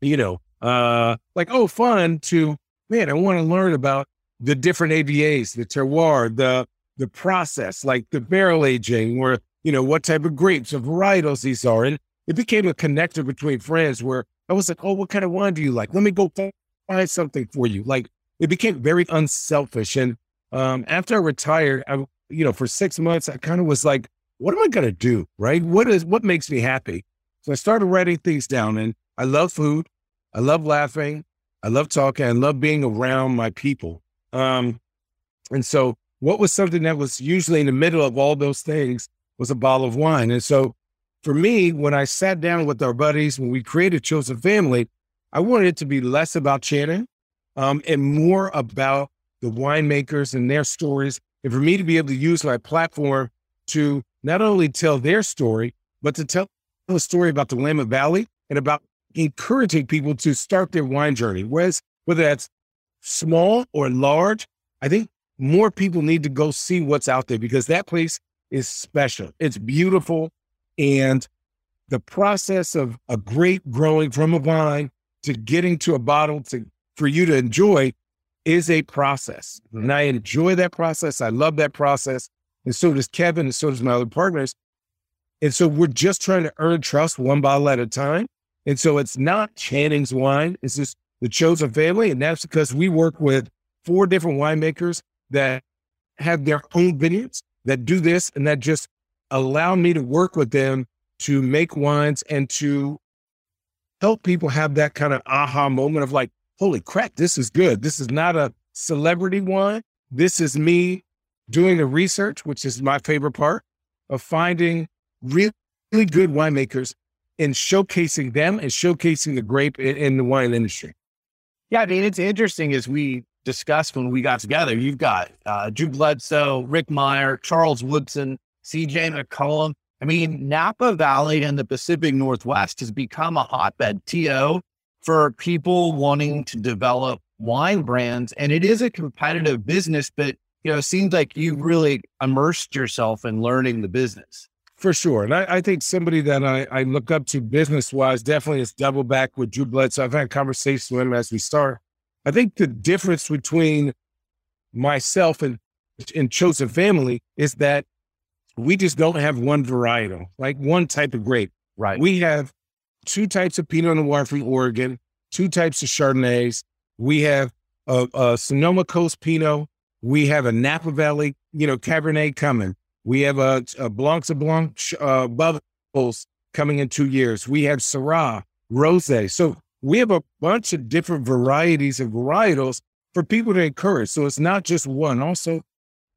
you know, uh, like, oh, fun to, man, I want to learn about the different AVAs, the terroir, the, the process, like the barrel aging, where, you know, what type of grapes or varietals these are. And it became a connector between friends where I was like, oh, what kind of wine do you like? Let me go find something for you. Like it became very unselfish. And um, after I retired, I, you know, for six months, I kind of was like, what am I going to do? Right. What is, what makes me happy? So I started writing things down and I love food. I love laughing. I love talking. I love being around my people. Um, and so what was something that was usually in the middle of all those things was a bottle of wine. And so for me, when I sat down with our buddies, when we created Chosen Family, I wanted it to be less about Channing um, and more about the winemakers and their stories. And for me to be able to use my platform to not only tell their story, but to tell a story about the Willamette Valley and about encouraging people to start their wine journey. Whereas whether that's small or large, I think more people need to go see what's out there because that place is special. It's beautiful. And the process of a grape growing from a vine to getting to a bottle to for you to enjoy is a process. And I enjoy that process. I love that process. And so does Kevin, and so does my other partners. And so we're just trying to earn trust one bottle at a time. And so it's not Channing's wine, it's just the chosen family. And that's because we work with four different winemakers that have their own vineyards that do this and that just allow me to work with them to make wines and to help people have that kind of aha moment of like, holy crap, this is good. This is not a celebrity wine. This is me doing the research, which is my favorite part of finding really good winemakers and showcasing them and showcasing the grape in, in the wine industry. Yeah, I mean, it's interesting as we discussed when we got together. You've got uh, Drew Bledsoe, Rick Mirer, Charles Woodson, CJ McCollum. I mean, Napa Valley and the Pacific Northwest has become a hotbed, TO, for people wanting to develop wine brands. And it is a competitive business, but you know, it seems like you really immersed yourself in learning the business. For sure. And I, I think somebody that I, I look up to business wise definitely is Doubleback with Drew Blood. So I've had conversations with him as we start. I think the difference between myself and and chosen family is that we just don't have one varietal, like one type of grape. Right. We have two types of Pinot Noir from Oregon, two types of Chardonnays. We have a, a Sonoma Coast Pinot. We have a Napa Valley, you know, Cabernet coming. We have a, a Blanc de Blanc uh, bubbles coming in two years. We have Syrah, Rosé. So we have a bunch of different varieties and varietals for people to encourage. So it's not just one. Also,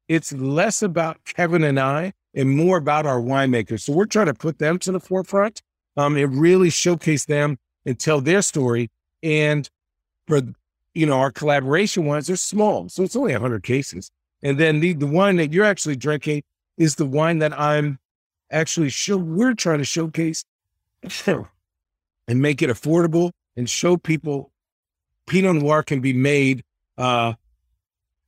it's less about Kevin and I and more about our winemakers. So we're trying to put them to the forefront um, and really showcase them and tell their story. And for you know our collaboration ones, they're small, so it's only hundred cases. And then the the wine that you're actually drinking is the wine that I'm actually show. We're trying to showcase (sniffs) and make it affordable and show people Pinot Noir can be made uh,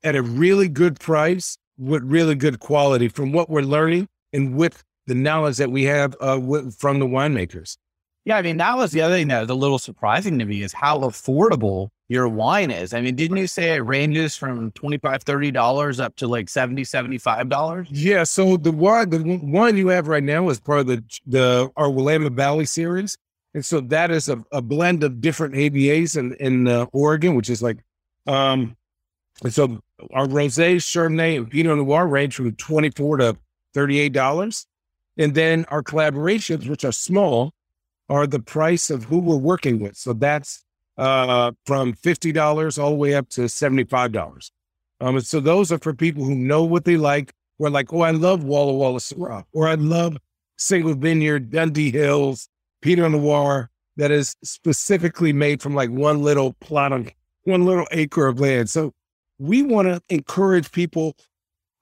at a really good price with really good quality from what we're learning and with the knowledge that we have uh, from the winemakers. Yeah, I mean, that was the other thing that was a little surprising to me is how affordable your wine is. I mean, didn't you say it ranges from $25, $30 up to like $70, $75? Yeah. So the wine, the one you have right now is part of the, the our Willamette Valley series. And so that is a, a blend of different AVAs in, in uh, Oregon, which is like, um, and so our rosé, Chardonnay, and Pinot Noir range from twenty-four to thirty-eight dollars, and then our collaborations, which are small, are the price of who we're working with. So that's uh, from fifty dollars all the way up to seventy-five dollars. Um, and so those are for people who know what they like. We're like, oh, I love Walla Walla Syrah, or I love Single Vineyard, Dundee Hills, Pinot Noir that is specifically made from like one little plot of one little acre of land. So we want to encourage people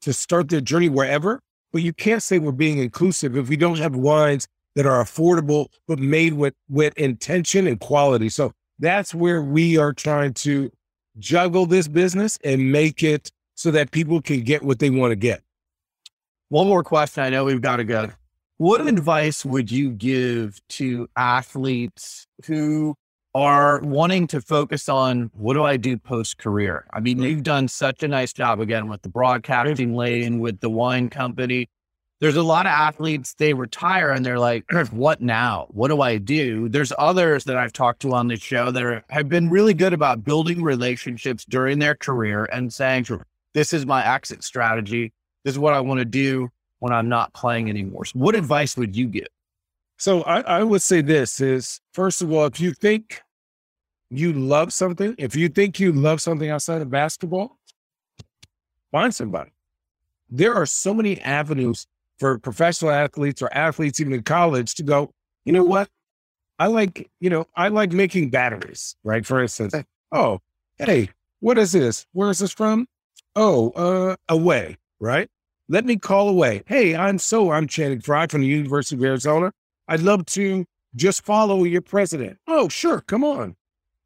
to start their journey wherever, but you can't say we're being inclusive if we don't have wines that are affordable but made with with intention and quality. So that's where we are trying to juggle this business and make it so that people can get what they want to get. One more question. I know we've got to go. What advice would you give to athletes who are wanting to focus on what do I do post career? I mean, you've done such a nice job again with the broadcasting lane, with the wine company. There's a lot of athletes, they retire and they're like, (clears throat) what now? What do I do? There's others that I've talked to on this show that are, have been really good about building relationships during their career and saying, this is my exit strategy. This is what I want to do when I'm not playing anymore. So what advice would you give? So I, I would say this is first of all, if you think you love something, if you think you love something outside of basketball, find somebody. There are so many avenues for professional athletes or athletes even in college to go, you know what? I like, you know, I like making batteries, right? For instance, oh, hey, what is this? Where is this from? Oh, uh, away, right? Let me call away. Hey, I'm so I'm Channing Frye from the University of Arizona. I'd love to just follow your president. Oh, sure, come on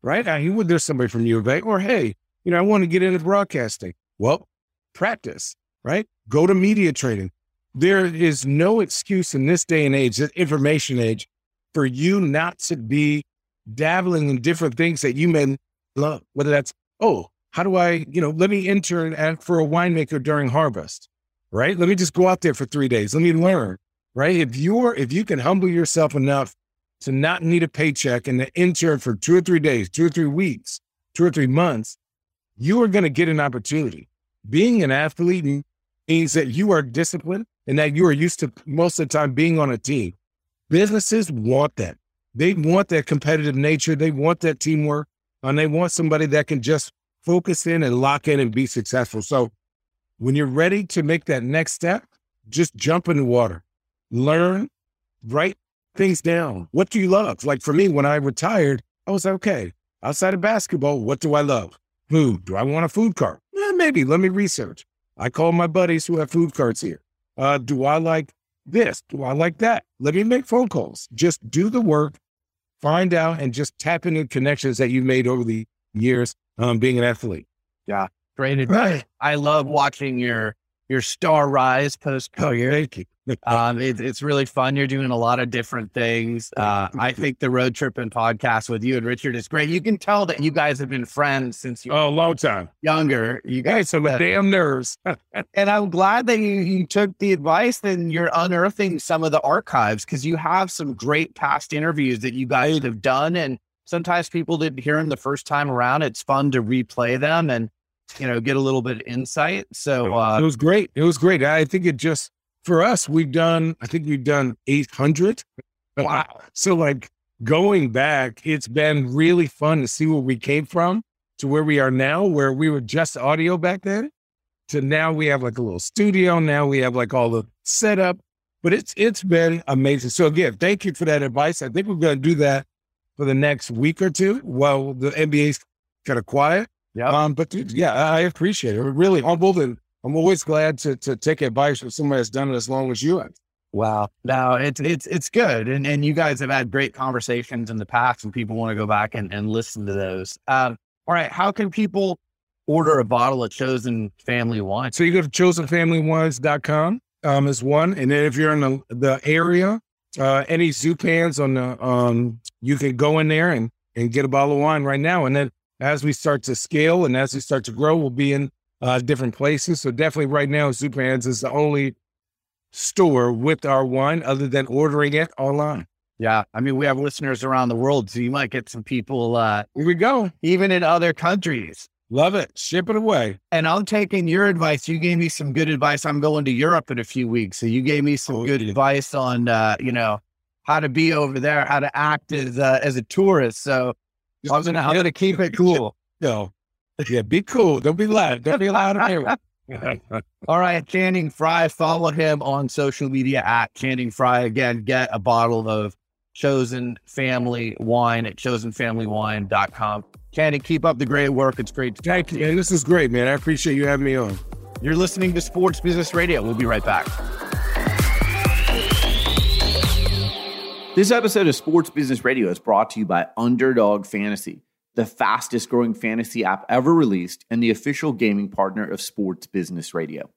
right? I hear there's somebody from U of A, or hey, you know, I want to get into broadcasting. Well, practice, right? Go to media training. There is no excuse in this day and age, this information age, for you not to be dabbling in different things that you may love. Whether that's, oh, how do I, you know, let me intern at, for a winemaker during harvest, right? Let me just go out there for three days. Let me learn, right? If you're, if you can humble yourself enough to not need a paycheck and to intern for two or three days, two or three weeks, two or three months, you are going to get an opportunity. Being an athlete means that you are disciplined and that you are used to most of the time being on a team. Businesses want that. They want that competitive nature. They want that teamwork, and they want somebody that can just focus in and lock in and be successful. So when you're ready to make that next step, just jump in the water, learn, write things down. What do you love? Like for me, when I retired, I was like, okay. Outside of basketball, what do I love? Food. Do I want a food cart? Eh, maybe. Let me research. I call my buddies who have food carts here. Uh, do I like this? Do I like that? Let me make phone calls. Just do the work, find out, and just tap into connections that you've made over the years um, being an athlete. Yeah, great advice. I love watching your your star rise post career. Thank you. Um, it, it's really fun. You're doing a lot of different things. Uh, I think the road trip and podcast with you and Richard is great. You can tell that you guys have been friends since you Oh, long time. younger. You guys, so the damn nerves. (laughs) and I'm glad that you, you took the advice and you're unearthing some of the archives because you have some great past interviews that you guys have done. And sometimes people didn't hear them the first time around. It's fun to replay them and you know get a little bit of insight. So it uh, was great. It was great. I think it just for us, we've done. I think we've done eight hundred. Wow. So like going back, it's been really fun to see where we came from to where we are now, where we were just audio back then, to now we have like a little studio. Now we have like all the setup. But it's it's been amazing. So again, thank you for that advice. I think we're going to do that for the next week or two while the NBA's kind of quiet. Yeah. Um, but dude, yeah, I appreciate it. We're really humbled and I'm always glad to to take advice from somebody that's done it as long as you have. Wow. No, it's it's it's good. And and you guys have had great conversations in the past and people want to go back and, and listen to those. Um, all right. How can people order a bottle of chosen family wine? So you go to chosenfamilywines.com um, is one. And then if you're in the, the area, uh, any Zupan's on the, um, you can go in there and, and get a bottle of wine right now. And then as we start to scale and as we start to grow, we'll be in uh, different places. So definitely right now, Zupan's is the only store with our wine other than ordering it online. Yeah. I mean, we have listeners around the world, so you might get some people uh Here we go. even in other countries. Love it. Ship it away. And I'm taking your advice. You gave me some good advice. I'm going to Europe in a few weeks. So you gave me some Oh, good yeah. advice on uh, you know, how to be over there, how to act as uh, as a tourist. So I'm gonna I'm gonna keep it cool. (laughs) Yo, yeah, be cool. Don't be loud. Don't be loud. here. (laughs) All right, Channing Frye. Follow him on social media at Channing Frye. Again, get a bottle of Chosen Family Wine at chosenfamilywine.com. Channing, keep up the great work. It's great. To Thank you. Man, this is great, man. I appreciate you having me on. You're listening to Sports Business Radio. We'll be right back. This episode of Sports Business Radio is brought to you by Underdog Fantasy, the fastest growing fantasy app ever released and the official gaming partner of Sports Business Radio.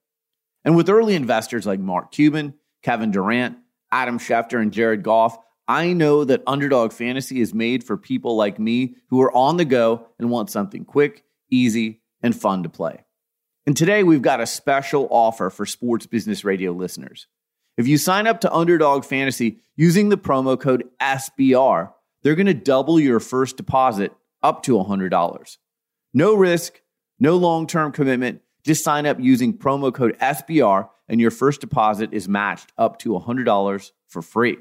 And with early investors like Mark Cuban, Kevin Durant, Adam Schefter, and Jared Goff, I know that Underdog Fantasy is made for people like me who are on the go and want something quick, easy, and fun to play. And today we've got a special offer for Sports Business Radio listeners. If you sign up to Underdog Fantasy using the promo code SBR, they're going to double your first deposit up to $100. No risk, no long term commitment. Just sign up using promo code SBR, and your first deposit is matched up to $100 for free.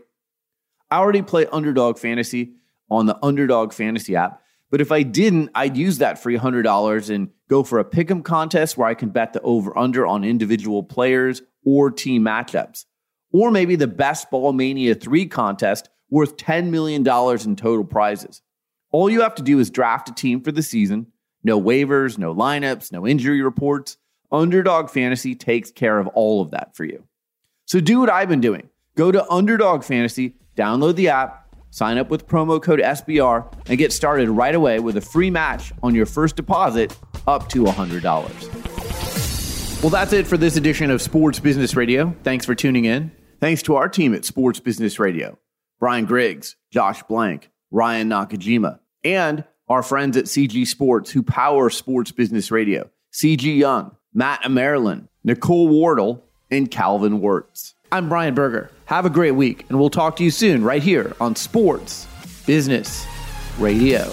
I already play Underdog Fantasy on the Underdog Fantasy app, but if I didn't, I'd use that free $100 and go for a pick'em contest where I can bet the over under on individual players or team matchups. Or maybe the Best Ball Mania 3 contest worth $10 million in total prizes. All you have to do is draft a team for the season. No waivers, no lineups, no injury reports. Underdog Fantasy takes care of all of that for you. So do what I've been doing. Go to Underdog Fantasy, download the app, sign up with promo code SBR, and get started right away with a free match on your first deposit up to $100. Well, that's it for this edition of Sports Business Radio. Thanks for tuning in. Thanks to our team at Sports Business Radio Brian Griggs, Josh Blank, Ryan Nakajima, and our friends at CG Sports who power Sports Business Radio CG Young, Matt Maryland, Nicole Wardle, and Calvin Wirtz. I'm Brian Berger. Have a great week, and we'll talk to you soon right here on Sports Business Radio.